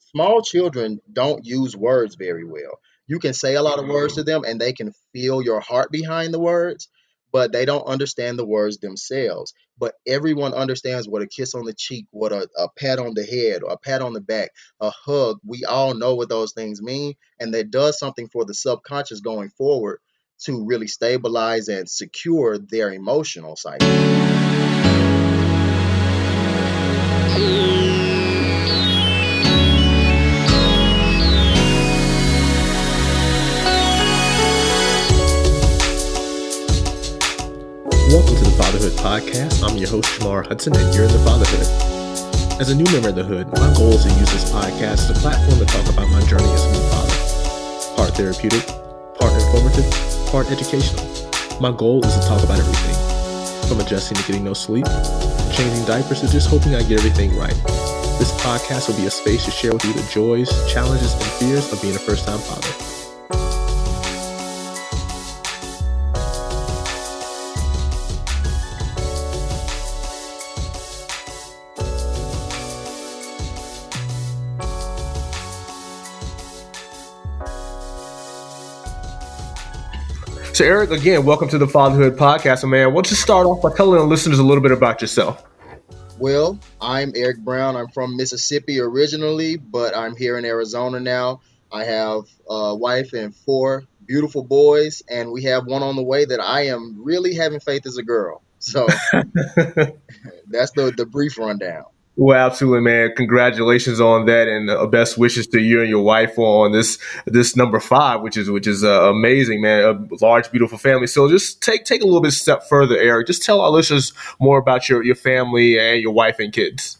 small children don't use words very well. You can say a lot of words to mm-hmm. them and they can feel your heart behind the words, but they don't understand the words themselves. But everyone understands what a kiss on the cheek, what a, a pat on the head, or a pat on the back, a hug. We all know what those things mean, and that does something for the subconscious going forward to really stabilize and secure their emotional psyche. Welcome to the Fatherhood Podcast. I'm your host, Jamar Hudson, and you're in the Fatherhood. As a new member of the Hood, my goal is to use this podcast as a platform to talk about my journey as a new father. Part therapeutic, part informative, part educational. My goal is to talk about everything from adjusting to getting no sleep, changing diapers, to just hoping I get everything right. This podcast will be a space to share with you the joys, challenges, and fears of being a first time father. So, Erick, again, welcome to the Fatherhood Podcast. And man, why don't you start off by telling the listeners a little bit about yourself? Well, I'm Erick Brown. I'm from Mississippi originally, but I'm here in Arizona now. I have a wife and four beautiful boys, and we have one on the way that I am really having faith as a girl. So that's the, the brief rundown. Well, absolutely, man. Congratulations on that, and uh, best wishes to you and your wife on this this number five, which is which is uh, amazing, man. A large, beautiful family. So, just take take a little bit step further, Erick. Just tell our listeners more about your your family and your wife and kids.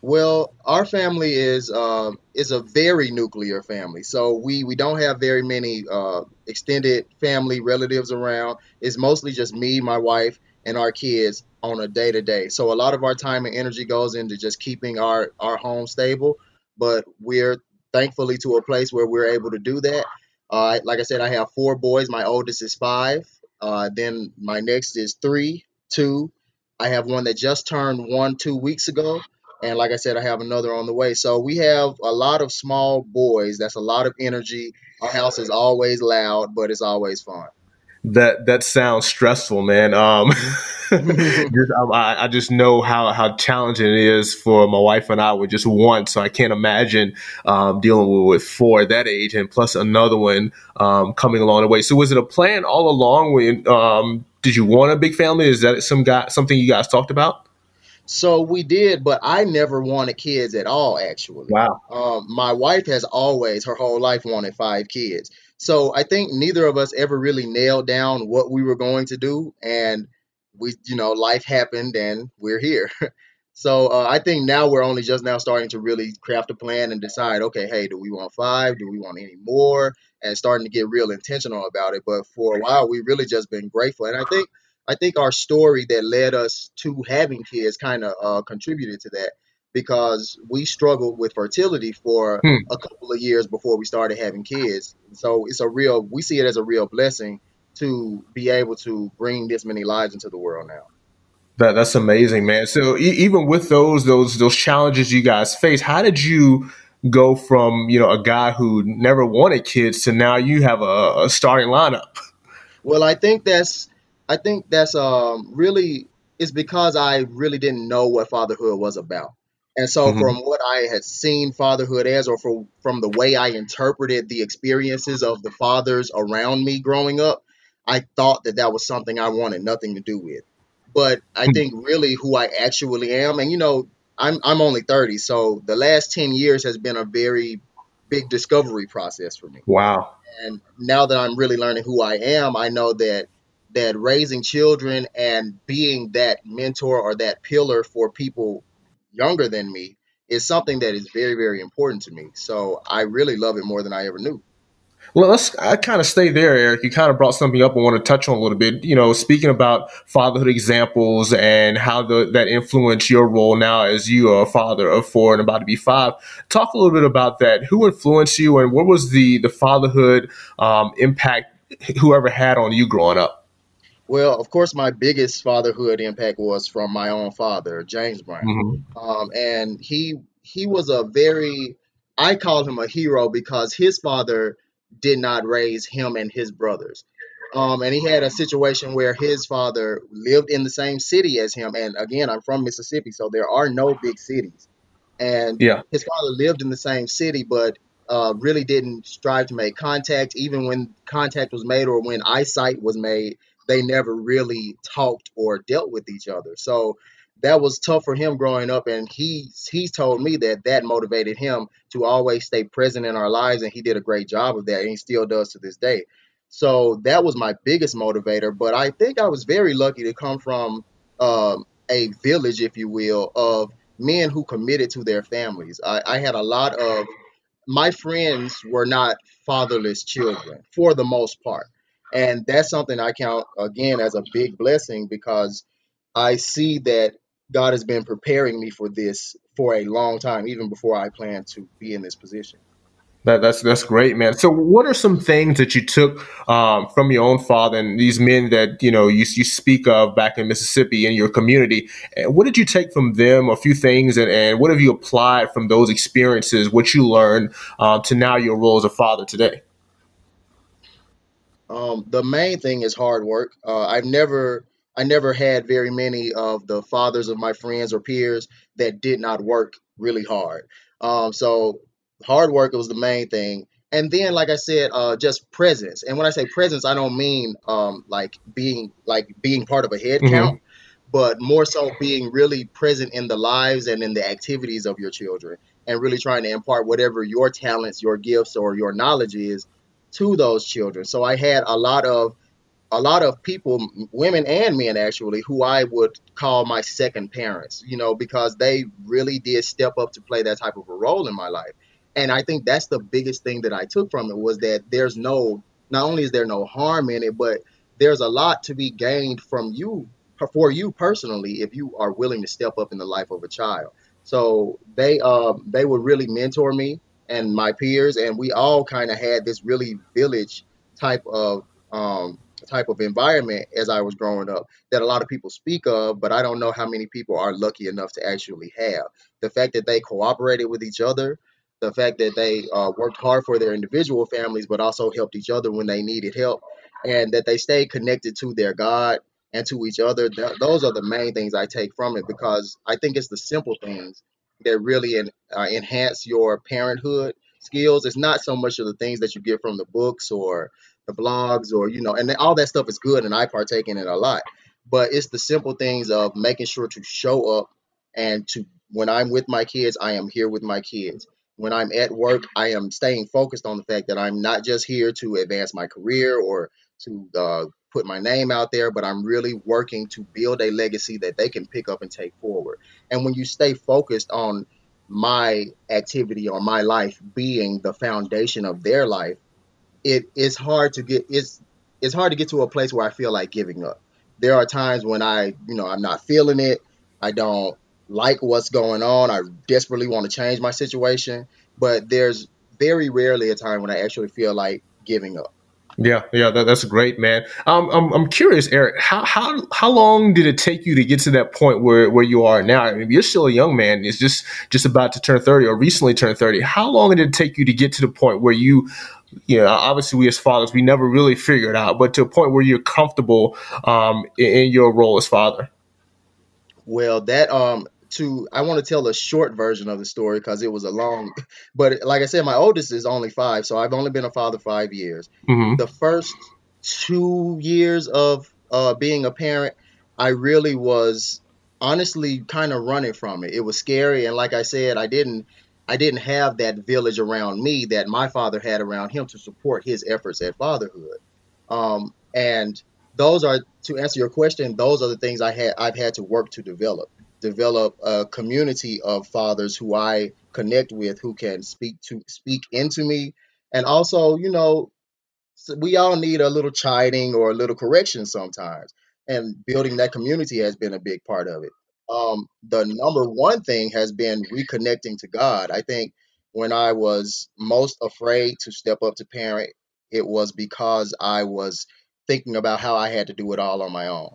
Well, our family is uh, is a very nuclear family, so we we don't have very many uh, extended family relatives around. It's mostly just me, my wife, and our kids on a day to day. So a lot of our time and energy goes into just keeping our our home stable. But we're thankfully to a place where we're able to do that. Uh, like I said, I have four boys. My oldest is five. Uh, then my next is three, two. I have one that just turned one two weeks ago. And like I said, I have another on the way. So we have a lot of small boys. That's a lot of energy. Our house is always loud, but it's always fun that that sounds stressful, man. Um, just, I, I, just know how how challenging it is for my wife and I with just one. So I can't imagine um, dealing with, with, four at that age, and plus another one um, coming along the way. So was it a plan all along? When um, did you want a big family? Is that some guy something you guys talked about? So we did, but I never wanted kids at all. Actually, wow. Um, my wife has always her whole life wanted five kids. So I think neither of us ever really nailed down what we were going to do, and we, you know, life happened and we're here. so uh, I think now we're only just now starting to really craft a plan and decide, okay, hey, do we want five? Do we want any more? And starting to get real intentional about it. But for a while, we really just been grateful, and I think I think our story that led us to having kids kind of uh, contributed to that because we struggled with fertility for hmm. a couple of years before we started having kids. So it's a real, we see it as a real blessing to be able to bring this many lives into the world now. That that's amazing, man. So e- even with those those those challenges you guys face, how did you go from you know a guy who never wanted kids to now you have a, a starting lineup? Well, I think that's I think that's um really it's because I really didn't know what fatherhood was about. And so, mm-hmm. from what I had seen fatherhood as, or from from the way I interpreted the experiences of the fathers around me growing up, I thought that that was something I wanted nothing to do with. But I hmm. think really who I actually am, and you know, I'm I'm only 30, so the last 10 years has been a very big discovery process for me. Wow. And now that I'm really learning who I am, I know that that raising children and being that mentor or that pillar for people younger than me is something that is very, very important to me. So I really love it more than I ever knew. Well, let's I kind of stay there, Erick. You kind of brought something up I want to touch on a little bit. You know, speaking about fatherhood examples and how the, that influenced your role now as you are a father of four and about to be five. Talk a little bit about that. Who influenced you, and what was the the fatherhood um, impact whoever had on you growing up? Well, of course, my biggest fatherhood impact was from my own father, James Brown, mm-hmm. um, and he he was a very I call him a hero because his father did not raise him and his brothers. Um, and he had a situation where his father lived in the same city as him. And again, I'm from Mississippi, so there are no big cities. And Yeah. his father lived in the same city, but uh, really didn't strive to make contact. Even when contact was made or when eyesight was made, they never really talked or dealt with each other. So that was tough for him growing up. And he's he's told me that that motivated him to always stay present in our lives, and he did a great job of that, and he still does to this day. So that was my biggest motivator. But I think I was very lucky to come from um, a village, if you will, of men who committed to their families. I, I had a lot of my friends were not fatherless children for the most part. And that's something I count again as a big blessing because I see that God has been preparing me for this for a long time, even before I plan to be in this position. That, that's that's great, man. So, what are some things that you took um, from your own father and these men that you know you, you speak of back in Mississippi in your community? And what did you take from them? A few things, and, and what have you applied from those experiences? What you learned um, to now your role as a father today? Um, the main thing is hard work. Uh, I've never, I never had very many of the fathers of my friends or peers that did not work really hard. Um, so hard work was the main thing. And then, like I said, uh, just presence. And when I say presence, I don't mean um, like being like being part of a head hmm count, but more so being really present in the lives and in the activities of your children, and really trying to impart whatever your talents, your gifts, or your knowledge is to those children. So I had a lot of a lot of people, women and men actually, who I would call my second parents, you know, because they really did step up to play that type of a role in my life. And I think that's the biggest thing that I took from it was that there's no, not only is there no harm in it, but there's a lot to be gained from you, for you personally, if you are willing to step up in the life of a child. So they, um, they would really mentor me and my peers, and we all kind of had this really village type of um, type of environment as I was growing up that a lot of people speak of, but I don't know how many people are lucky enough to actually have. The fact that they cooperated with each other, the fact that they uh, worked hard for their individual families, but also helped each other when they needed help, and that they stayed connected to their God and to each other. Th- those are the main things I take from it because I think it's the simple things that really uh, enhance your parenthood skills. It's not so much of the things that you get from the books or the blogs or you know, and all that stuff is good, and I partake in it a lot. But it's the simple things of making sure to show up and to when I'm with my kids, I am here with my kids. When I'm at work, I am staying focused on the fact that I'm not just here to advance my career or to uh, put my name out there, but I'm really working to build a legacy that they can pick up and take forward. And when you stay focused on my activity or my life being the foundation of their life, it is hard to get it's it's hard to get to a place where I feel like giving up. There are times when I, you know, I'm not feeling it. I don't like what's going on. I desperately want to change my situation, but there's very rarely a time when I actually feel like giving up. Yeah, yeah, that, that's great, man. Um, I'm I'm curious, Erick. How how how long did it take you to get to that point where where you are now? I mean, you're still a young man. It's just just about to turn thirty or recently turned thirty. How long did it take you to get to the point where you, you know, obviously we as fathers we never really figure it out, but to a point where you're comfortable um, in, in your role as father? Well, that um to I want to tell a short version of the story because it was a long, but like I said, my oldest is only five, so I've only been a father five years. hmm The first two years of uh, being a parent, I really was honestly kind of running from it. It was scary, and like I said, I didn't I didn't have that village around me that my father had around him to support his efforts at fatherhood. Um, and those are to answer your question, those are the things I had I've had to work to develop. Develop a community of fathers who I connect with who can speak to speak into me and also, you know, we all need a little chiding or a little correction sometimes. And building that community has been a big part of it. Um, the number one thing has been reconnecting to God. I think when I was most afraid to step up to parent, it was because I was thinking about how I had to do it all on my own.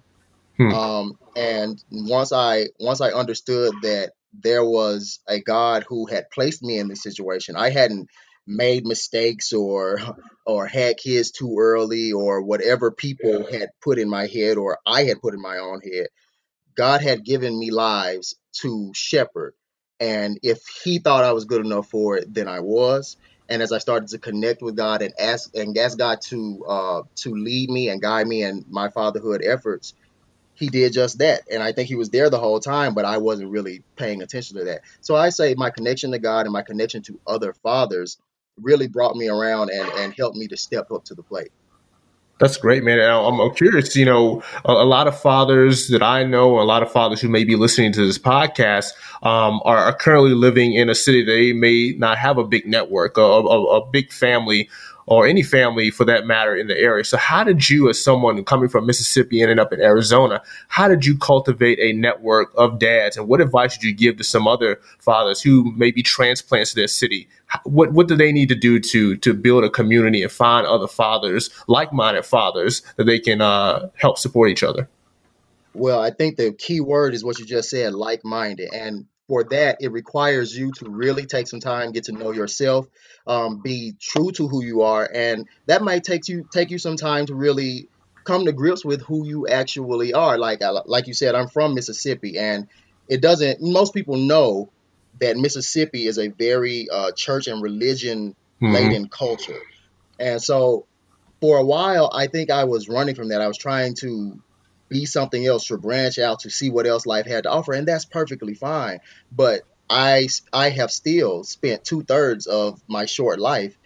Hmm. Um, and once I once I understood that there was a God who had placed me in this situation. I hadn't made mistakes or or had kids too early or whatever people had put in my head or I had put in my own head. God had given me lives to shepherd. And if he thought I was good enough for it, then I was. And as I started to connect with God and ask and ask God to uh, to lead me and guide me in my fatherhood efforts, he did just that. And I think he was there the whole time, but I wasn't really paying attention to that. So I say my connection to God and my connection to other fathers really brought me around and, and helped me to step up to the plate. That's great, man. I'm, curious. You know, a, a, lot of fathers that I know, a lot of fathers who may be listening to this podcast, um, are, are, currently living in a city they may not have a big network, a, a, a big family, or any family for that matter in the area. So, how did you, as someone coming from Mississippi, ending up in Arizona, how did you cultivate a network of dads? And what advice did you give to some other fathers who may be transplants to their city? What what do they need to do to to build a community and find other fathers, like minded fathers, that they can uh, help support each other? Well, I think the key word is what you just said, like minded. And for that, it requires you to really take some time, get to know yourself, um, be true to who you are, and that might take you take you some time to really come to grips with who you actually are. Like like you said, I'm from Mississippi, and it doesn't. Most people know that Mississippi is a very uh, church and religion laden mm-hmm. culture, and so for a while, I think I was running from that. I was trying to be something else to branch out to see what else life had to offer and that's perfectly fine. But i i have still spent two-thirds of my short life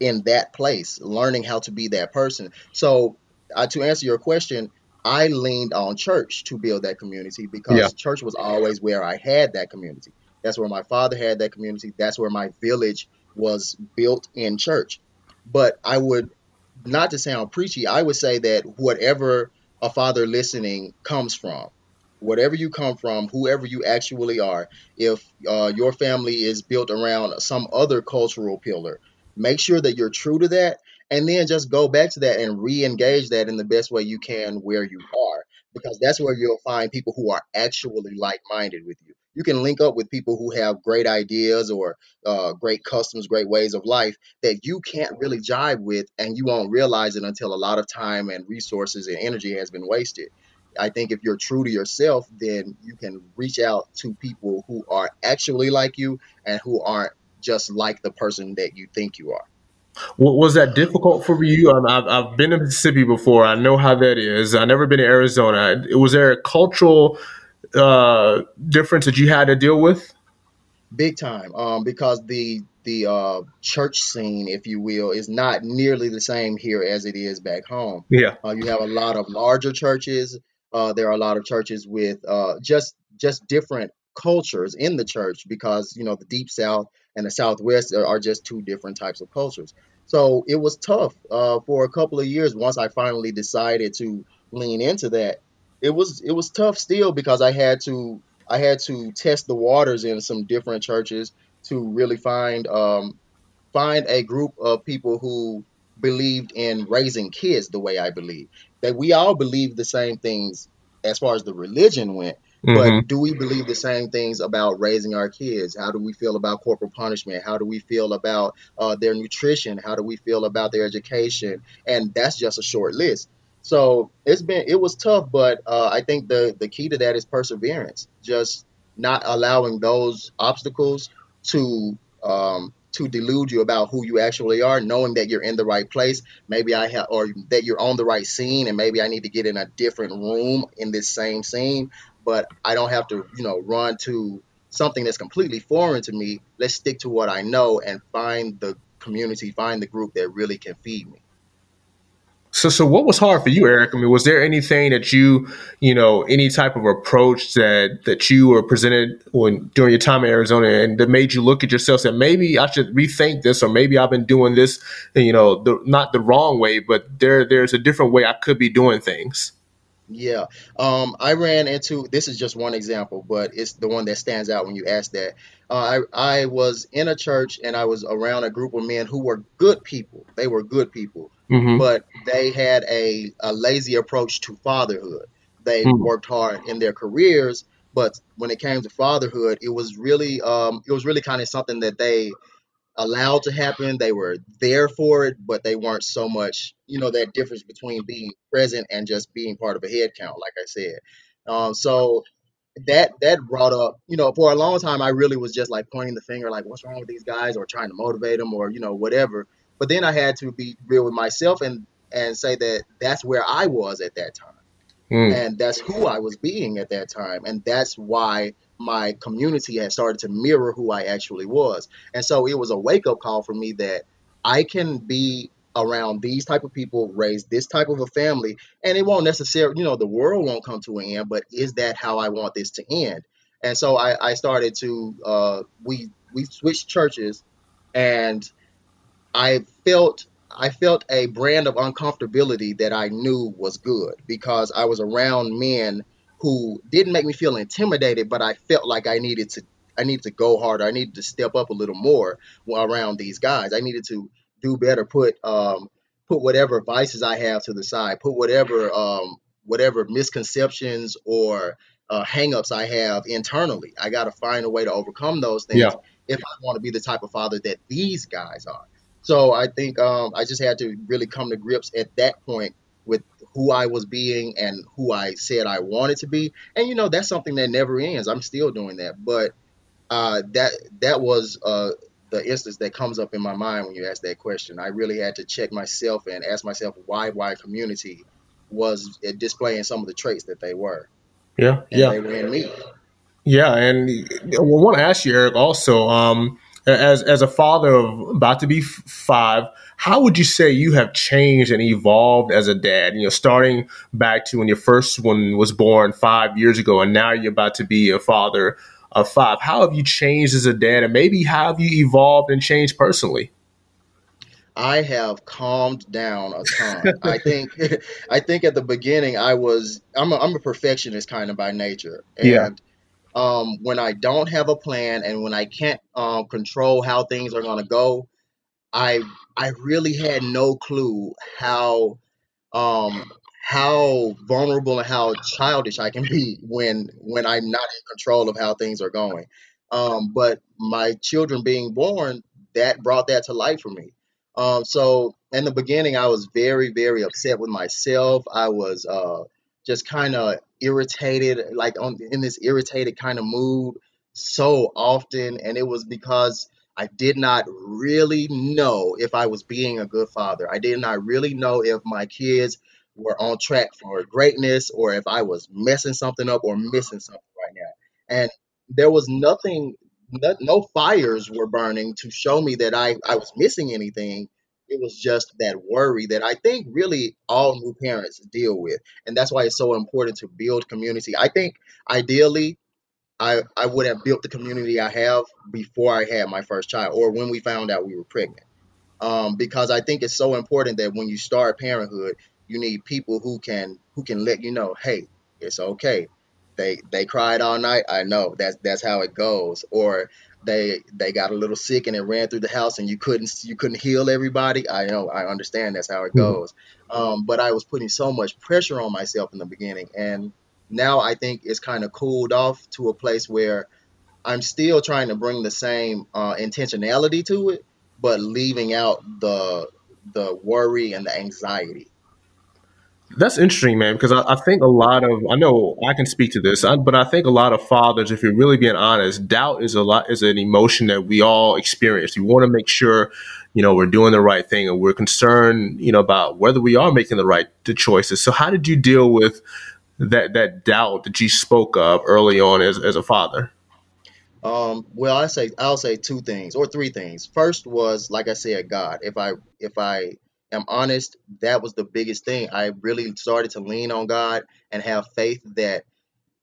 in that place learning how to be that person. So uh, to answer your question i leaned on church to build that community because yeah. church was always where i had that community. That's where my father had that community. That's where my village was built in church. But i would not to sound preachy i would say that whatever a father listening comes from. Whatever you come from, whoever you actually are, if uh, your family is built around some other cultural pillar, make sure that you're true to that and then just go back to that and re-engage that in the best way you can where you are because that's where you'll find people who are actually like-minded with you you can link up with people who have great ideas or uh, great customs, great ways of life that you can't really jive with, and you won't realize it until a lot of time and resources and energy has been wasted. I think if you're true to yourself, then you can reach out to people who are actually like you and who aren't just like the person that you think you are. Was that difficult for you? I've, I've been to Mississippi before. I know how that is. I've never been to Arizona. Was there a cultural uh, difference that you had to deal with? Big time, um, because the the uh, church scene, if you will, is not nearly the same here as it is back home. Yeah, uh, you have a lot of larger churches. Uh, there are a lot of churches with uh, just just different cultures in the church because you know the deep south and the southwest are, are just two different types of cultures. So it was tough uh, for a couple of years once I finally decided to lean into that it was it was tough still because I had to I had to test the waters in some different churches to really find um, find a group of people who believed in raising kids the way I believe. That we all believe the same things as far as the religion went, mm-hmm. but do we believe the same things about raising our kids? How do we feel about corporal punishment? How do we feel about uh, their nutrition? How do we feel about their education? And that's just a short list. So it's been it was tough, but uh, I think the the key to that is perseverance. Just not allowing those obstacles to um, to delude you about who you actually are, knowing that you're in the right place. Maybe I have, or that you're on the right scene, and maybe I need to get in a different room in this same scene. But I don't have to, you know, run to something that's completely foreign to me. Let's stick to what I know and find the community, find the group that really can feed me. So, so what was hard for you, Erick? I mean, was there anything that you, you know, any type of approach that that you were presented when during your time in Arizona, and that made you look at yourself and maybe I should rethink this, or maybe I've been doing this, you know, the, not the wrong way, but there there's a different way I could be doing things. Yeah, um, I ran into this is just one example, but it's the one that stands out when you ask that. Uh, I I was in a church and I was around a group of men who were good people. They were good people, mm-hmm. but they had a, a lazy approach to fatherhood. They mm-hmm. worked hard in their careers, But when it came to fatherhood, it was really um, it was really kind of something that they allowed to happen. They were there for it, but they weren't so much, you know, that difference between being present and just being part of a head count, like I said. Um, so that that brought up, you know, for a long time, I really was just like pointing the finger, like, what's wrong with these guys, or trying to motivate them, or you know, whatever. But then I had to be real with myself and and say that that's where I was at that time. Mm. And that's who I was being at that time. And that's why my community had started to mirror who I actually was. And so it was a wake up call for me that I can be around these type of people, raise this type of a family, and it won't necessarily, you know, the world won't come to an end, but is that how I want this to end? And so I, I started to uh, we we switched churches, and I felt I felt a brand of uncomfortability that I knew was good because I was around men who didn't make me feel intimidated, but I felt like I needed to I needed to go harder. I needed to step up a little more around these guys. I needed to do better, put um, put whatever vices I have to the side, put whatever um, whatever misconceptions or uh, hangups I have internally. I got to find a way to overcome those things yeah. if I want to be the type of father that these guys are. So I think um, I just had to really come to grips at that point with who I was being and who I said I wanted to be. And you know, that's something that never ends. I'm still doing that. But uh, that that was uh, the instance that comes up in my mind when you ask that question. I really had to check myself and ask myself why why community was displaying some of the traits that they were. Yeah, and yeah, they were in me. Yeah, and I want to ask you, Erick, also. Um, as as a father of about to be five, how would you say you have changed and evolved as a dad? You know, starting back to when your first one was born five years ago, and now you're about to be a father of five. How have you changed as a dad, and maybe how have you evolved and changed personally? I have calmed down a ton. I think I think at the beginning I was I'm a, I'm a perfectionist kind of by nature. And yeah um, when I don't have a plan and when I can't um, control how things are going to go, I I really had no clue how um, how vulnerable and how childish I can be when when I'm not in control of how things are going. Um, but my children being born, that brought that to life for me. Um, so in the beginning, I was very very upset with myself. I was uh, just kind of irritated, like on in this irritated kind of mood so often, and it was because I did not really know if I was being a good father. I did not really know if my kids were on track for greatness or if I was messing something up or missing something right now. And there was nothing, no, fires were burning to show me that I, I was missing anything it was just that worry that I think really all new parents deal with. And that's why it's so important to build community. I think ideally, I, I would have built the community I have before I had my first child or when we found out we were pregnant. Um, because I think it's so important that when you start parenthood, you need people who can who can let you know, hey, it's okay. They they cried all night. I know that's that's how it goes. Or they they got a little sick and it ran through the house and you couldn't you couldn't heal everybody. I know I understand that's how it mm-hmm. goes. Um, but I was putting so much pressure on myself in the beginning, and now I think it's kind of cooled off to a place where I'm still trying to bring the same uh, intentionality to it, but leaving out the the worry and the anxiety. That's interesting, man, because I, I, think a lot of I know I can speak to this, but I think a lot of fathers, if you're really being honest, doubt is a lot is an emotion that we all experience. We want to make sure, you know, we're doing the right thing, and we're concerned, you know, about whether we are making the right the choices. So, how did you deal with that that doubt that you spoke of early on as as a father? Um, well, I say I'll say two things or three things. First was like I said, God. If I if I am honest, that was the biggest thing. I really started to lean on God and have faith that,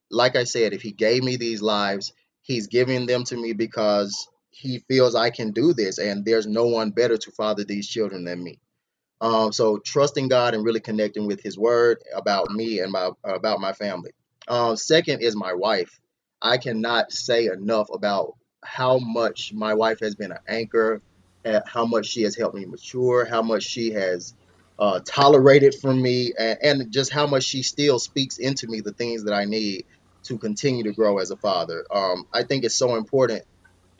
like I said, if He gave me these lives, He's giving them to me because He feels I can do this, and there's no one better to father these children than me. Um, so trusting God and really connecting with His Word about me and my about my family. Um, second is my wife. I cannot say enough about how much my wife has been an anchor at how much she has helped me mature, how much she has uh, tolerated from me, and, and, just how much she still speaks into me the things that I need to continue to grow as a father. Um, I think it's so important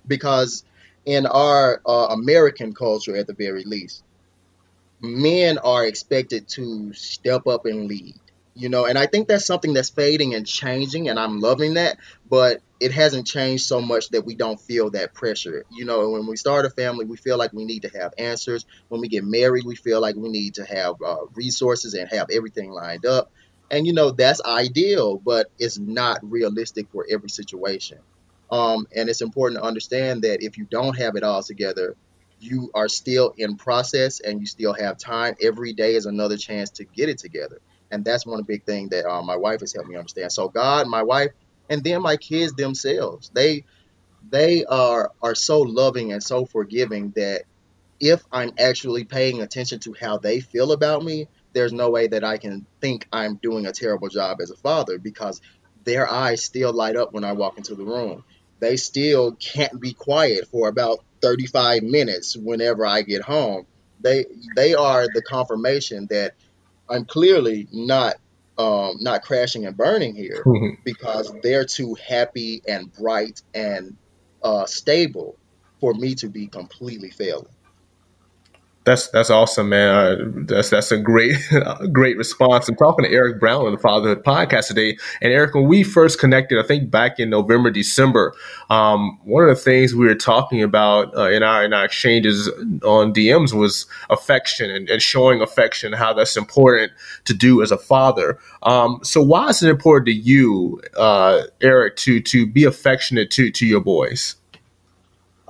because in our uh, American culture, at the very least, men are expected to step up and lead you know and i think that's something that's fading and changing and i'm loving that but it hasn't changed so much that we don't feel that pressure. You know when we start a family we feel like we need to have answers. When we get married we feel like we need to have uh, resources and have everything lined up. And you know that's ideal but it's not realistic for every situation. Um, and it's important to understand that if you don't have it all together you are still in process and you still have time. Every day is another chance to get it together. And that's one big thing that uh, my wife has helped me understand. So God, my wife, and then my kids themselves, they they are are so loving and so forgiving that if I'm actually paying attention to how they feel about me, there's no way that I can think I'm doing a terrible job as a father because their eyes still light up when I walk into the room. They still can't be quiet for about 35 minutes whenever I get home. They they are the confirmation that I'm clearly not um, not crashing and burning here mm-hmm. because they're too happy and bright and uh, stable for me to be completely failing. That's that's awesome, man. Uh, that's that's a great great response. I'm talking to Erick Brown on the Fatherhood Podcast today, and Erick, when we first connected, I think back in November, December, um, one of the things we were talking about uh, in our in our exchanges on DMs was affection and, and showing affection, how that's important to do as a father. Um, so, why is it important to you, uh, Erick, to to be affectionate to to your boys?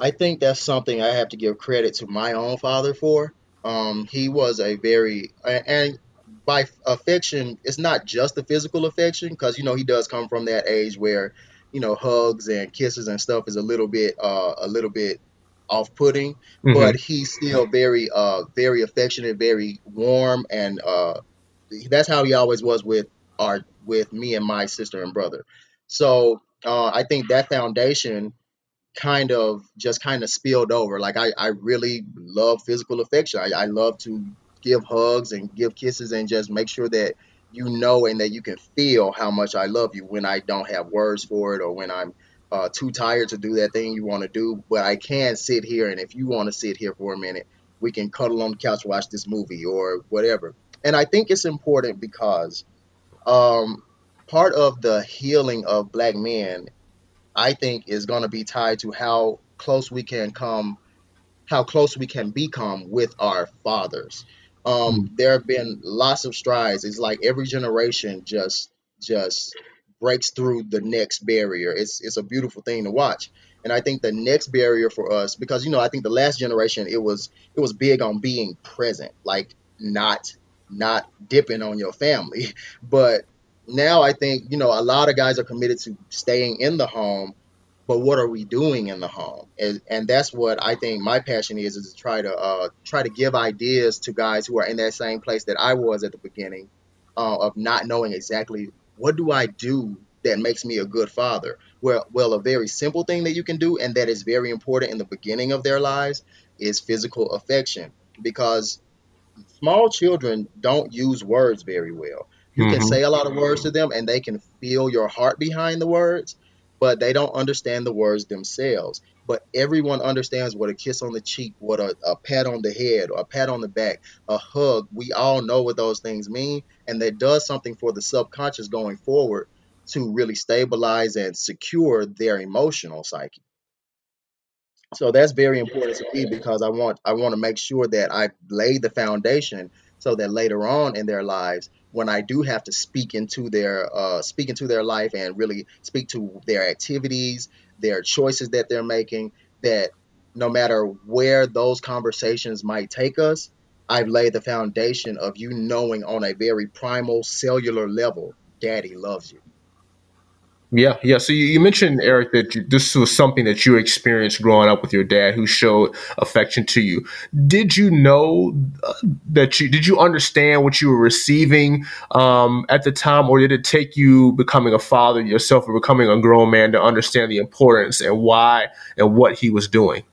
I think that's something I have to give credit to my own father for. Um, he was a very and by affection, it's not just the physical affection because you know he does come from that age where you know hugs and kisses and stuff is a little bit uh, a little bit off-putting, mm-hmm. but he's still very uh, very affectionate, very warm, and uh, that's how he always was with our with me and my sister and brother. So uh, I think that foundation kind of just kind of spilled over. Like I, I really love physical affection. I, I love to give hugs and give kisses and just make sure that you know and that you can feel how much I love you when I don't have words for it or when I'm uh, too tired to do that thing you want to do. But I can sit here and if you want to sit here for a minute, we can cuddle on the couch, watch this movie or whatever. And I think it's important because um, part of the healing of black men I think is going to be tied to how close we can come, how close we can become with our fathers. Um, mm. There have been lots of strides. It's like every generation just just breaks through the next barrier. It's it's a beautiful thing to watch. And I think the next barrier for us, because you know, I think the last generation it was it was big on being present, like not not dipping on your family. But now I think you know a lot of guys are committed to staying in the home, but what are we doing in the home? And, and that's what I think my passion is is to try to uh, try to give ideas to guys who are in that same place that I was at the beginning uh, of not knowing exactly what do I do that makes me a good father. Well, well, a very simple thing that you can do and that is very important in the beginning of their lives is physical affection because small children don't use words very well. You mm-hmm. can say a lot of words to them and they can feel your heart behind the words, but they don't understand the words themselves. But everyone understands what a kiss on the cheek, what a, a pat on the head, or a pat on the back, a hug. We all know what those things mean, and that does something for the subconscious going forward to really stabilize and secure their emotional psyche. So that's very important to me because I want I want to make sure that I lay the foundation so that later on in their lives when I do have to speak into their uh, speak into their life and really speak to their activities, their choices that they're making, that no matter where those conversations might take us, I've laid the foundation of you knowing on a very primal cellular level, Daddy loves you. Yeah, yeah. So you, you mentioned Erick that you, this was something that you experienced growing up with your dad, who showed affection to you. Did you know uh, that you did you understand what you were receiving um, at the time, or did it take you becoming a father yourself or becoming a grown man to understand the importance and why and what he was doing?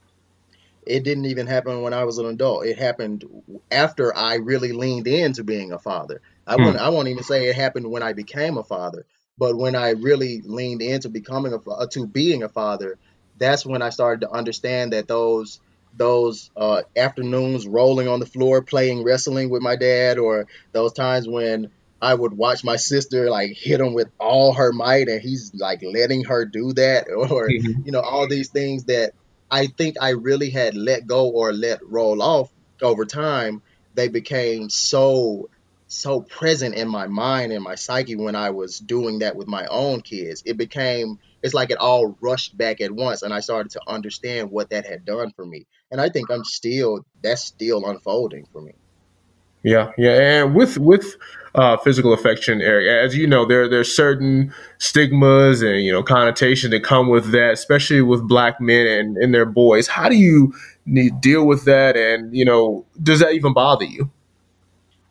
It didn't even happen when I was an adult. It happened after I really leaned into being a father. I hmm. won't. I won't even say it happened when I became a father But when I really leaned into becoming a to being a father, that's when I started to understand that those those uh, afternoons rolling on the floor playing wrestling with my dad, or those times when I would watch my sister like hit him with all her might, and he's like letting her do that, or mm-hmm. you know all these things that I think I really had let go or let roll off over time. They became so so present in my mind and my psyche when I was doing that with my own kids. It became it's like it all rushed back at once and I started to understand what that had done for me. And I think I'm still that's still unfolding for me. Yeah, yeah, and with with uh, physical affection, Erick, as you know, there there's certain stigmas and you know connotations that come with that, especially with black men and, and their boys. How do you need, deal with that, and you know, does that even bother you?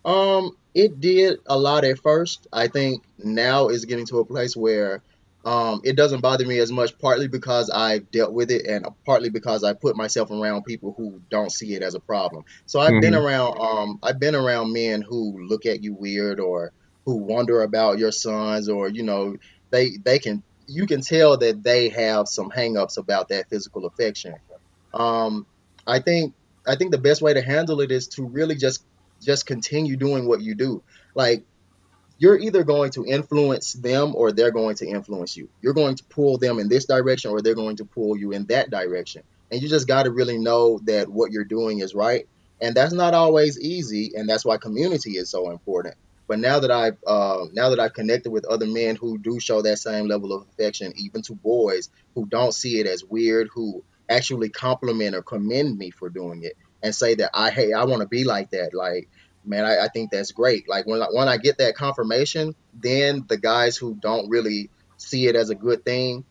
Um, it did a lot at first. I think now is getting to a place where um, it doesn't bother me as much, partly because I've dealt with it, and partly because I put myself around people who don't see it as a problem. So I've mm-hmm. been around, um, I've been around men who look at you weird, or who wonder about your sons, or you know, they they can you can tell that they have some hangups about that physical affection. Um, I think I think the best way to handle it is to really just just continue doing what you do. Like you're either going to influence them or they're going to influence you. You're going to pull them in this direction or they're going to pull you in that direction. And you just got to really know that what you're doing is right. And that's not always easy, and that's why community is so important. But now that I've uh, now that I've connected with other men who do show that same level of affection, even to boys who don't see it as weird, who actually compliment or commend me for doing it, and say that I hey I want to be like that. Like man, I, I think that's great. Like when when I get that confirmation, then the guys who don't really see it as a good thing,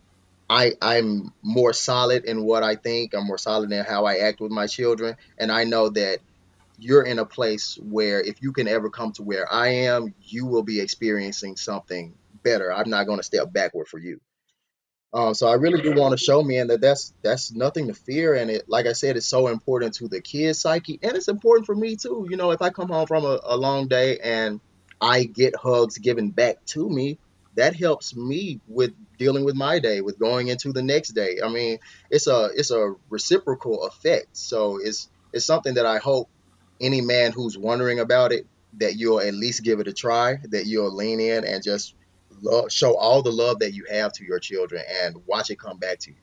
I I'm more solid in what I think. I'm more solid in how I act with my children, and I know that you're in a place where if you can ever come to where I am, you will be experiencing something better. I'm not going to step backward for you. Um, so I really do want to show men that that's that's nothing to fear, and it, like I said, it's so important to the kid's psyche, and it's important for me too. You know, if I come home from a, a long day and I get hugs given back to me, that helps me with dealing with my day, with going into the next day. I mean, it's a it's a reciprocal effect. So it's it's something that I hope any man who's wondering about it that you'll at least give it a try, that you'll lean in and just love, show all the love that you have to your children and watch it come back to you.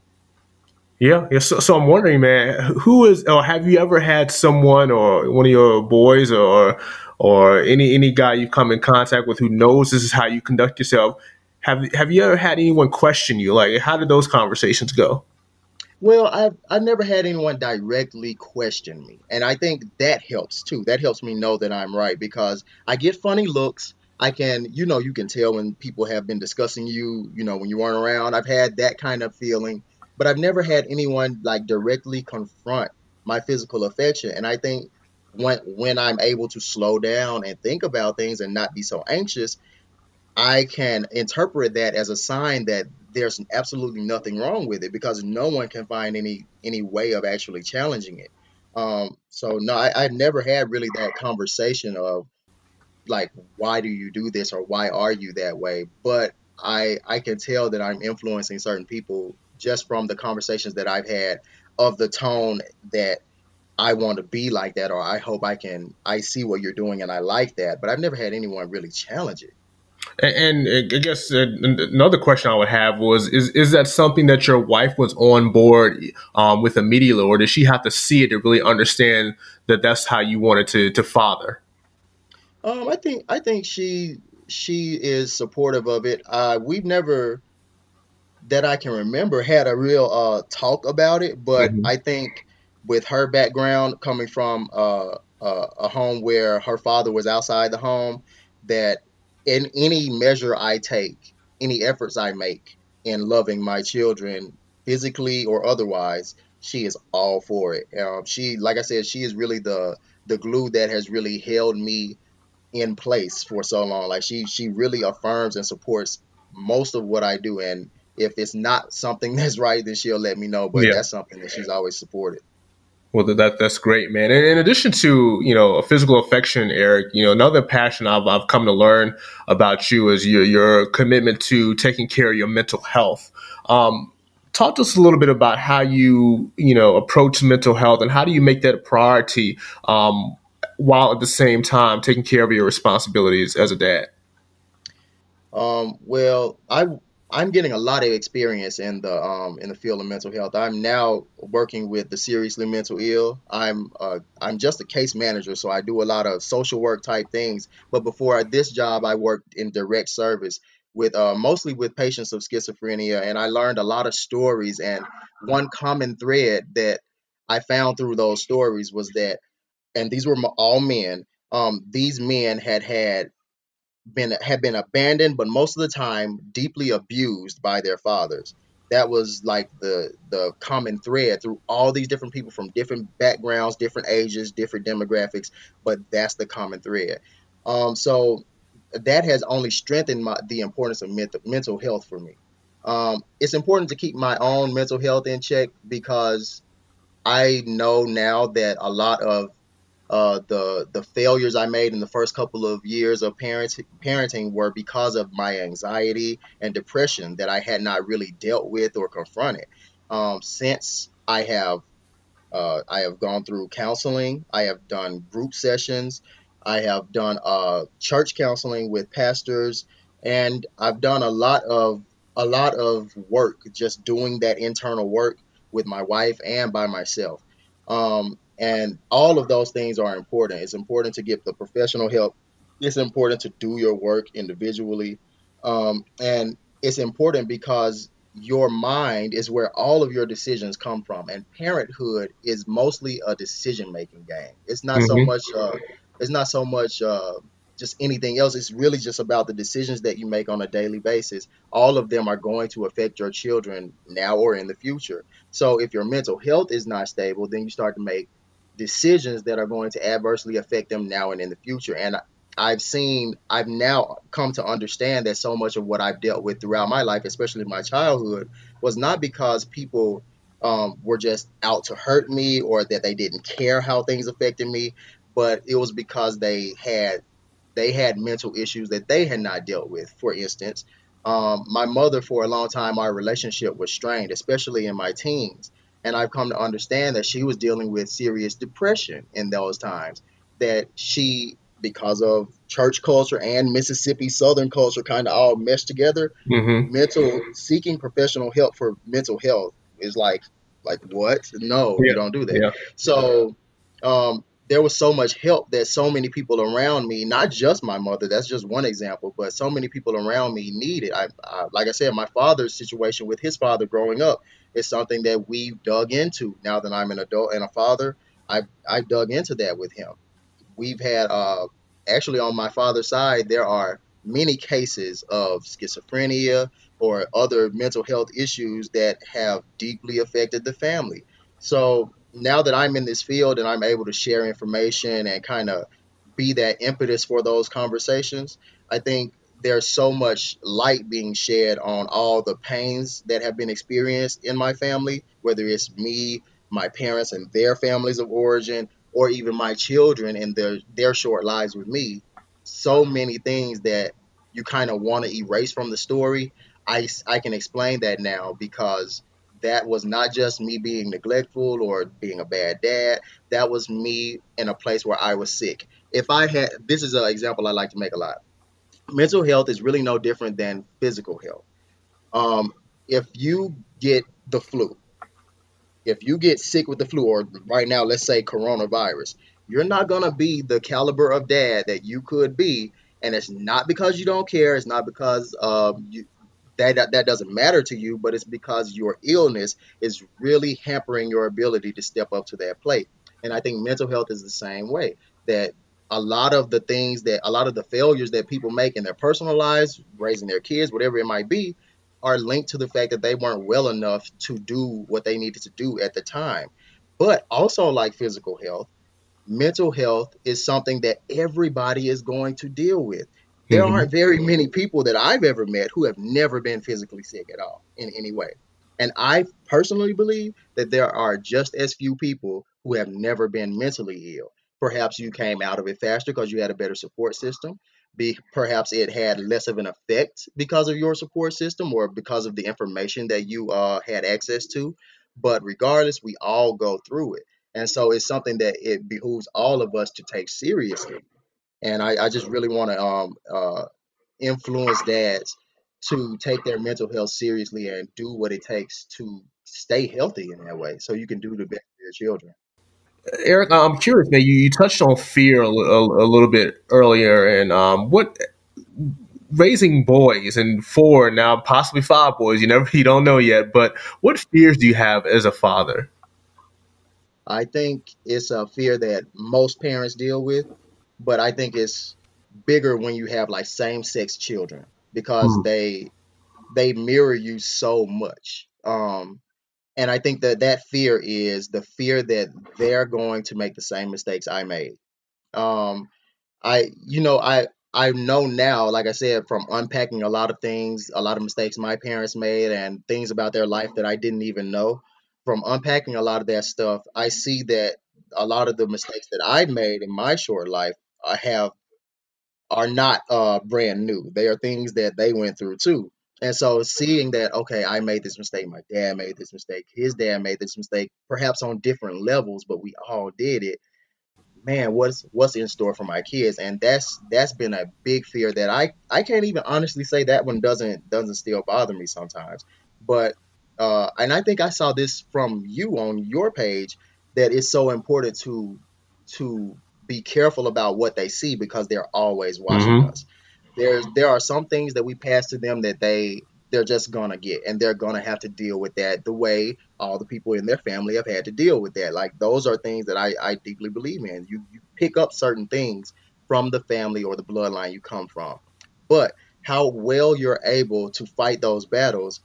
Yeah, yeah. So, so I'm wondering, man, who is, or have you ever had someone, or one of your boys, or or any any guy you've come in contact with who knows this is how you conduct yourself? Have Have you ever had anyone question you? Like, how did those conversations go? Well, I've I've never had anyone directly question me, and I think that helps too. That helps me know that I'm right because I get funny looks. I can, you know, you can tell when people have been discussing you, you know, when you weren't around. I've had that kind of feeling, but I've never had anyone like directly confront my physical affection. And I think when when I'm able to slow down and think about things and not be so anxious, I can interpret that as a sign that there's absolutely nothing wrong with it because no one can find any any way of actually challenging it. Um, so no, I, I've never had really that conversation of like why do you do this or why are you that way? But i i can tell that i'm influencing certain people just from the conversations that i've had of the tone that i want to be like that or i hope i can i see what you're doing and i like that. But i've never had anyone really challenge it. And, I guess another question I would have was: Is is that something that your wife was on board um, with immediately, or did she have to see it to really understand that that's how you wanted to to father? Um, I think I think she she is supportive of it. Uh, we've never that I can remember had a real uh, talk about it, but mm-hmm. I think with her background coming from uh, uh, a home where her father was outside the home, that in any measure I take, any efforts I make in loving my children, physically or otherwise, she is all for it. Um, she, like I said, she is really the the glue that has really held me in place for so long. Like she she really affirms and supports most of what I do. And if it's not something that's right, then she'll let me know. But yeah. that's something that she's always supported. Well, that that's great, man. And in addition to you know a physical affection, Erick, you know another passion I've, I've come to learn about you is your your commitment to taking care of your mental health. Um, talk to us a little bit about how you you know approach mental health and how do you make that a priority um, while at the same time taking care of your responsibilities as a dad. Um, well, I I'm getting a lot of experience in the um, in the field of mental health. I'm now working with the seriously mental ill. I'm uh, I'm just a case manager, so I do a lot of social work type things. But before this job, I worked in direct service with uh, mostly with patients of schizophrenia, and I learned a lot of stories. And one common thread that I found through those stories was that, and these were all men. Um, these men had had been had been abandoned, but most of the time deeply abused by their fathers. That was like the the common thread through all these different people from different backgrounds, different ages, different demographics, but that's the common thread. Um, so that has only strengthened my, the importance of mental, mental health for me. Um, it's important to keep my own mental health in check because I know now that a lot of uh, the the failures I made in the first couple of years of parents parenting were because of my anxiety and depression that I had not really dealt with or confronted. Um, since I have uh, I have gone through counseling, I have done group sessions, I have done uh, church counseling with pastors, and I've done a lot of a lot of work just doing that internal work with my wife and by myself. Um, and all of those things are important. It's important to get the professional help. It's important to do your work individually. Um, and it's important because your mind is where all of your decisions come from. And parenthood is mostly a decision making game. It's not mm-hmm. so much, uh, it's not so much uh, just anything else. It's really just about the decisions that you make on a daily basis. All of them are going to affect your children now or in the future. So if your mental health is not stable, then you start to make decisions that are going to adversely affect them now and in the future. And I've seen, I've now come to understand that so much of what I've dealt with throughout my life, especially my childhood, was not because people um, were just out to hurt me or that they didn't care how things affected me, but it was because they had they had mental issues that they had not dealt with. For instance, um, my mother, for a long time, our relationship was strained, especially in my teens. And I've come to understand that she was dealing with serious depression in those times. That she, because of church culture and Mississippi Southern culture kind of all meshed together, mm-hmm. mental seeking professional help for mental health is like, like what? No, yeah. you don't do that. Yeah. So, um, there was so much help that so many people around me, not just my mother, that's just one example, but so many people around me needed. I, I, like I said, my father's situation with his father growing up is something that we've dug into. Now that I'm an adult and a father, I've, I've dug into that with him. We've had uh, actually on my father's side, there are many cases of schizophrenia or other mental health issues that have deeply affected the family. So now that I'm in this field and I'm able to share information and kind of be that impetus for those conversations, I think there's so much light being shed on all the pains that have been experienced in my family, whether it's me, my parents and their families of origin, or even my children and their their short lives with me. So many things that you kind of want to erase from the story. I, I can explain that now because that was not just me being neglectful or being a bad dad. That was me in a place where I was sick. If I had, this is an example I like to make a lot mental health is really no different than physical health. Um, if you get the flu, if you get sick with the flu, or right now, let's say coronavirus, you're not going to be the caliber of dad that you could be. And it's not because you don't care. It's not because um, you, that, that that doesn't matter to you, but it's because your illness is really hampering your ability to step up to that plate. And I think mental health is the same way. That a lot of the things that a lot of the failures that people make in their personal lives, raising their kids, whatever it might be, are linked to the fact that they weren't well enough to do what they needed to do at the time. But also, like physical health, mental health is something that everybody is going to deal with. There mm-hmm. aren't very many people that I've ever met who have never been physically sick at all in any way. And I personally believe that there are just as few people who have never been mentally ill. Perhaps you came out of it faster because you had a better support system. Be, perhaps it had less of an effect because of your support system or because of the information that you uh, had access to. But regardless, we all go through it. And so it's something that it behooves all of us to take seriously. And I, I just really want to um, uh, influence dads to take their mental health seriously and do what it takes to stay healthy in that way so you can do the best for your children. Erick, I'm curious, man. You, you touched on fear a, a, a little bit earlier, and um, what raising boys and four now, possibly five boys. You never, you don't know yet. But what fears do you have as a father? I think it's a fear that most parents deal with, but I think it's bigger when you have like same-sex children because mm. they they mirror you so much. Um, and I think that that fear is the fear that they're going to make the same mistakes I made. Um, I, you know, I I know now, like I said, from unpacking a lot of things, a lot of mistakes my parents made, and things about their life that I didn't even know. From unpacking a lot of that stuff, I see that a lot of the mistakes that I made in my short life I have are not uh, brand new. They are things that they went through too. And so seeing that, okay, I made this mistake, my dad made this mistake, his dad made this mistake, perhaps on different levels, but we all did it. Man, what's what's in store for my kids? And that's that's been a big fear that I I can't even honestly say that one doesn't doesn't still bother me sometimes. But uh, and I think I saw this from you on your page that it's so important to to be careful about what they see because they're always watching mm-hmm. us there's there are some things that we pass to them that they they're just gonna get and they're gonna have to deal with that the way all the people in their family have had to deal with that. Like those are things that i, I deeply believe in. You, you pick up certain things from the family or the bloodline you come from. But how well you're able to fight those battles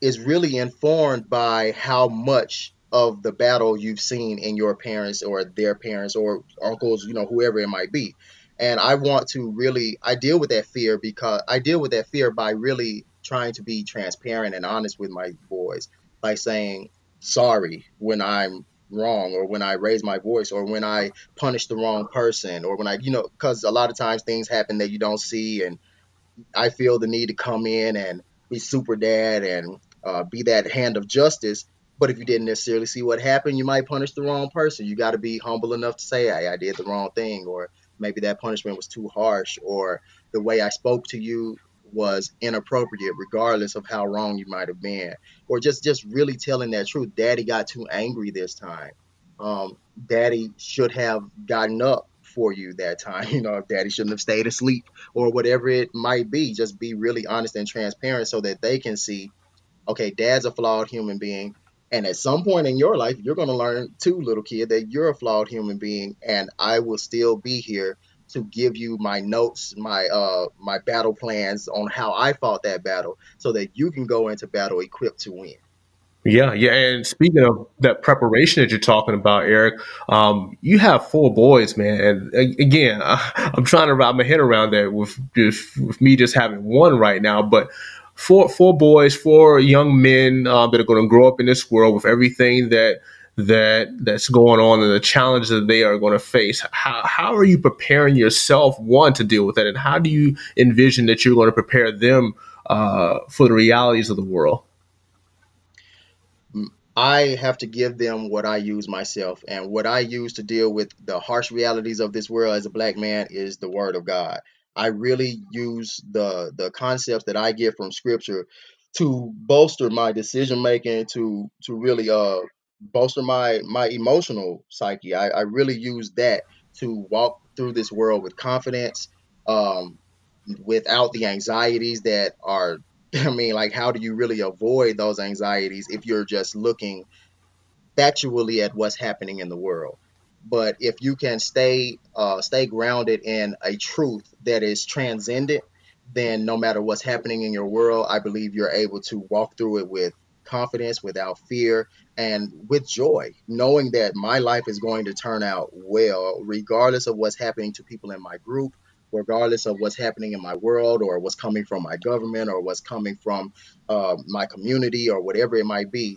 is really informed by how much of the battle you've seen in your parents or their parents or uncles you know whoever it might be and I want to really I deal with that fear because I deal with that fear by really trying to be transparent and honest with my boys by saying sorry when I'm wrong or when I raise my voice or when I punish the wrong person or when I you know cuz a lot of times things happen that you don't see and I feel the need to come in and be super dad and uh, be that hand of justice but if you didn't necessarily see what happened, you might punish the wrong person. You got to be humble enough to say, hey, I did the wrong thing, or maybe that punishment was too harsh or the way I spoke to you was inappropriate regardless of how wrong you might have been. Or just just really telling that truth. Daddy got too angry this time. Um, daddy should have gotten up for you that time. You know daddy shouldn't have stayed asleep or whatever it might be. Just be really honest and transparent so that they can see okay dad's a flawed human being and at some point in your life, you're going to learn too, little kid, that you're a flawed human being, and I will still be here to give you my notes, my uh my battle plans on how I fought that battle, so that you can go into battle equipped to win. Yeah, yeah. And speaking of that preparation that you're talking about, Erick, um, you have four boys, man. And again, I, am trying to wrap my head around that with just with me just having one right now. But four four boys, four young men uh, that are going to grow up in this world with everything that that that's going on and the challenges that they are going to face. How how are you preparing yourself one to deal with that, and how do you envision that you're going to prepare them uh, for the realities of the world? I have to give them what I use myself, and what I use to deal with the harsh realities of this world as a black man is the Word of God. I really use the the concepts that I get from scripture to bolster my decision making to to really uh bolster my my emotional psyche. I, I really use that to walk through this world with confidence, um, without the anxieties that are I mean, like how do you really avoid those anxieties if you're just looking factually at what's happening in the world? But if you can stay uh, stay grounded in a truth that is transcendent, then no matter what's happening in your world, I believe you're able to walk through it with confidence, without fear, and with joy, knowing that my life is going to turn out well, regardless of what's happening to people in my group regardless of what's happening in my world or what's coming from my government or what's coming from uh, my community or whatever it might be.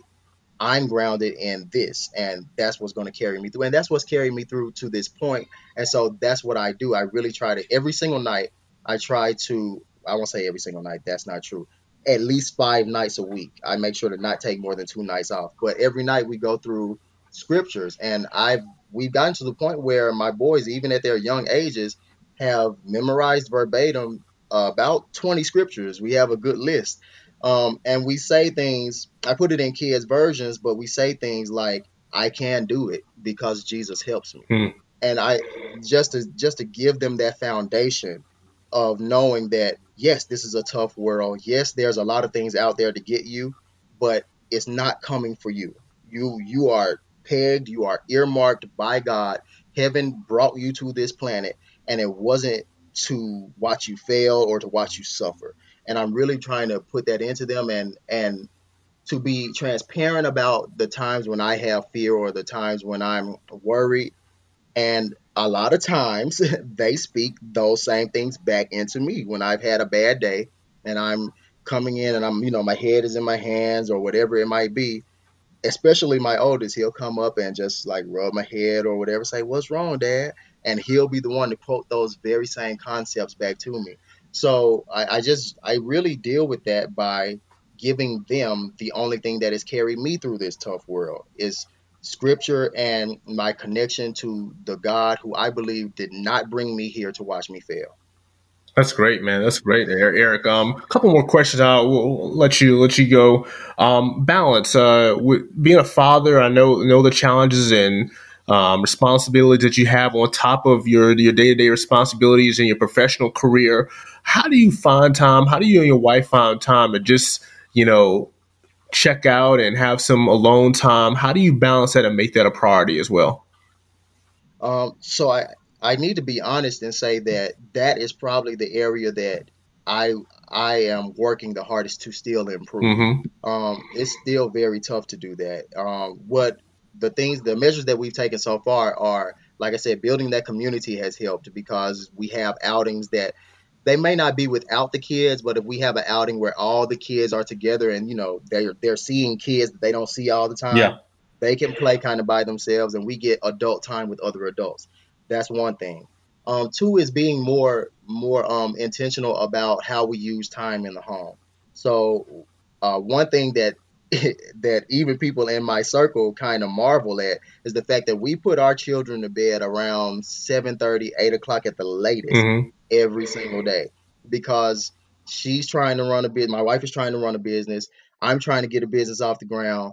I'm grounded in this, and that's what's going to carry me through. And that's what's carried me through to this point. And so that's what I do. I really try to, every single night, I try to, I won't say every single night, that's not true. At least five nights a week. I make sure to not take more than two nights off. But every night we go through scriptures, and I've we've gotten to the point where my boys, even at their young ages, have memorized verbatim about 20 scriptures. We have a good list. Um, and we say things, I put it in kids' versions, but we say things like, I can do it because Jesus helps me. Hmm. And I just to just to give them that foundation of knowing that yes, this is a tough world. Yes, there's a lot of things out there to get you, but it's not coming for you. You you are pegged, you are earmarked by God. Heaven brought you to this planet and it wasn't to watch you fail or to watch you suffer. And I'm really trying to put that into them and and to be transparent about the times when I have fear or the times when I'm worried. And a lot of times they speak those same things back into me when I've had a bad day and I'm coming in and I'm, you know, my head is in my hands or whatever it might be. Especially my oldest, he'll come up and just like rub my head or whatever, say, What's wrong, Dad? and he'll be the one to quote those very same concepts back to me. So I, I just I really deal with that by giving them the only thing that has carried me through this tough world is scripture and my connection to the God who I believe did not bring me here to watch me fail. That's great, man. That's great, Erick. Um, a couple more questions. I'll we'll let you let you go. Um, balance. Uh, being a father, I know know the challenges and um, responsibilities that you have on top of your your day to day responsibilities and your professional career. How do you find time? How do you and your wife find time to just you know check out and have some alone time? How do you balance that and make that a priority as well? Um, so I I need to be honest and say that that is probably the area that I I am working the hardest to still improve. Mm-hmm. Um, it's still very tough to do that. Um, what the things, the measures that we've taken so far are, like I said, building that community has helped because we have outings that they may not be without the kids, but if we have an outing where all the kids are together and you know they're they're seeing kids that they don't see all the time, yeah. they can play kind of by themselves, and we get adult time with other adults. That's one thing. Um, two is being more more um, intentional about how we use time in the home. So uh, one thing that that even people in my circle kind of marvel at is the fact that we put our children to bed around 7 30 8 o'clock at the latest mm-hmm. every single day because she's trying to run a business my wife is trying to run a business i'm trying to get a business off the ground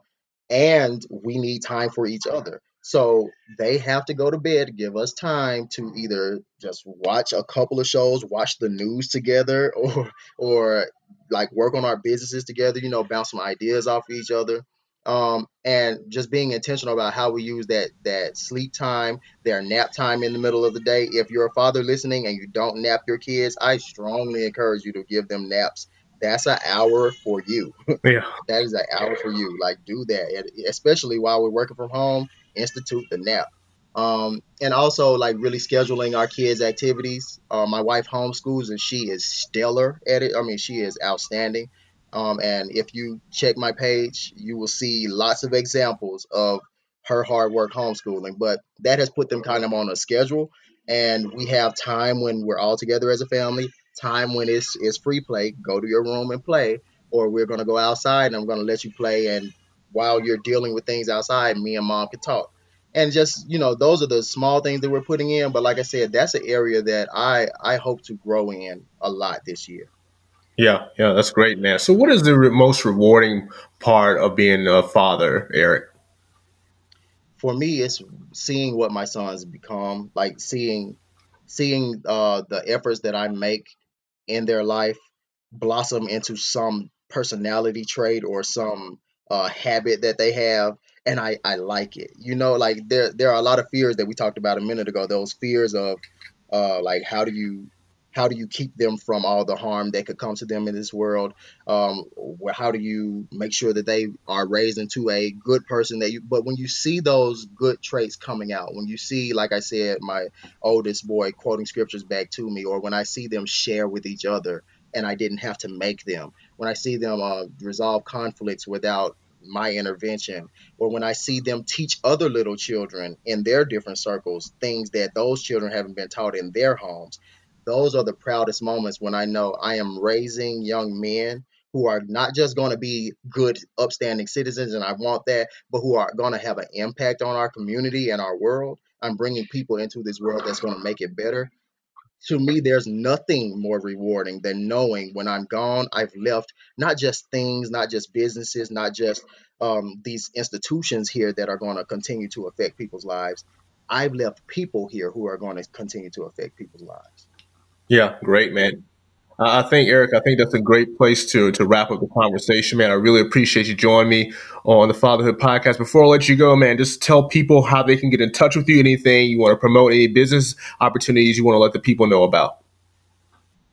and we need time for each other so they have to go to bed to give us time to either just watch a couple of shows, watch the news together, or or like work on our businesses together, you know, bounce some ideas off of each other. Um, and just being intentional about how we use that that sleep time, their nap time in the middle of the day. If you're a father listening and you don't nap your kids, I strongly encourage you to give them naps. That's an hour for you. Yeah, that is an hour for you. Like do that, especially while we're working from home institute the nap. Um, and also like really scheduling our kids' activities. Uh, my wife homeschools and she is stellar at it. I mean, she is outstanding. Um, and if you check my page, you will see lots of examples of her hard work homeschooling. But that has put them kind of on a schedule. And we have time when we're all together as a family, time when it's, it's free play, go to your room and play, or we're to go outside and I'm to let you play and while you're dealing with things outside, me and mom can talk. And just, you know, those are the small things that we're putting in. But like I said, that's an area that I, I hope to grow in a lot this year. Yeah, yeah, that's great, man. So, what is the re- most rewarding part of being a father, Erick? For me, it's seeing what my sons become, like seeing, seeing uh, the efforts that I make in their life blossom into some personality trait or some uh, habit that they have, and I I like it. You know, like there there are a lot of fears that we talked about a minute ago. Those fears of uh, like how do you how do you keep them from all the harm that could come to them in this world um, how do you make sure that they are raised into a good person that you but when you see those good traits coming out when you see like i said my oldest boy quoting scriptures back to me or when i see them share with each other and i didn't have to make them when i see them uh, resolve conflicts without my intervention or when i see them teach other little children in their different circles things that those children haven't been taught in their homes those are the proudest moments when I know I am raising young men who are not just going to be good, upstanding citizens, and I want that, but who are going to have an impact on our community and our world. I'm bringing people into this world that's going to make it better. To me, there's nothing more rewarding than knowing when I'm gone, I've left not just things, not just businesses, not just um, these institutions here that are going to continue to affect people's lives. I've left people here who are going to continue to affect people's lives. Yeah, great, man. Uh, I think Erick, I think that's a great place to to wrap up the conversation, man. I really appreciate you joining me on the Fatherhood Podcast. Before I let you go, man, just tell people how they can get in touch with you. Anything you want to promote, any business opportunities you want to let the people know about.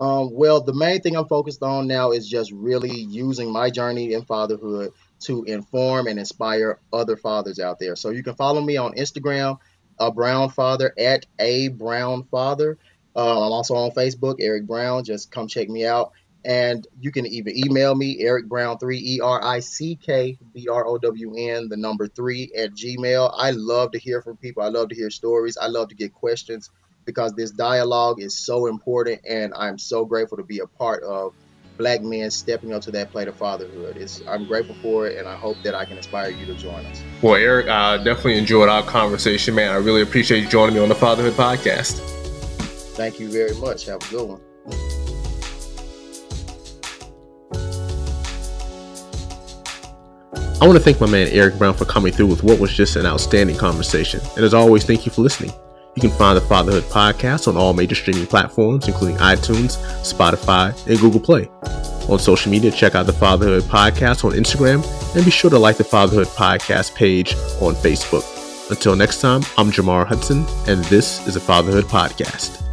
Um, well, the main thing I'm focused on now is just really using my journey in fatherhood to inform and inspire other fathers out there. So you can follow me on Instagram, a Brown Father at a Brown Father. Uh, I'm also on Facebook, Erick Brown. Just come check me out. And you can even email me, Erick Brown3, E R I C K B R O W N, the number three at Gmail. I love to hear from people. I love to hear stories. I love to get questions because this dialogue is so important. And I'm so grateful to be a part of black men stepping up to that plate of fatherhood. It's, I'm grateful for it, and I hope that I can inspire you to join us. Well, Erick, I definitely enjoyed our conversation, man. I really appreciate you joining me on the Fatherhood Podcast. Thank you very much. Have a good one. I want to thank my man Erick Brown for coming through with what was just an outstanding conversation. And as always, thank you for listening. You can find the Fatherhood Podcast on all major streaming platforms, including iTunes, Spotify, and Google Play. On social media, check out the Fatherhood Podcast on Instagram and be sure to like the Fatherhood Podcast page on Facebook. Until next time, I'm Jamar Hudson, and this is a Fatherhood Podcast.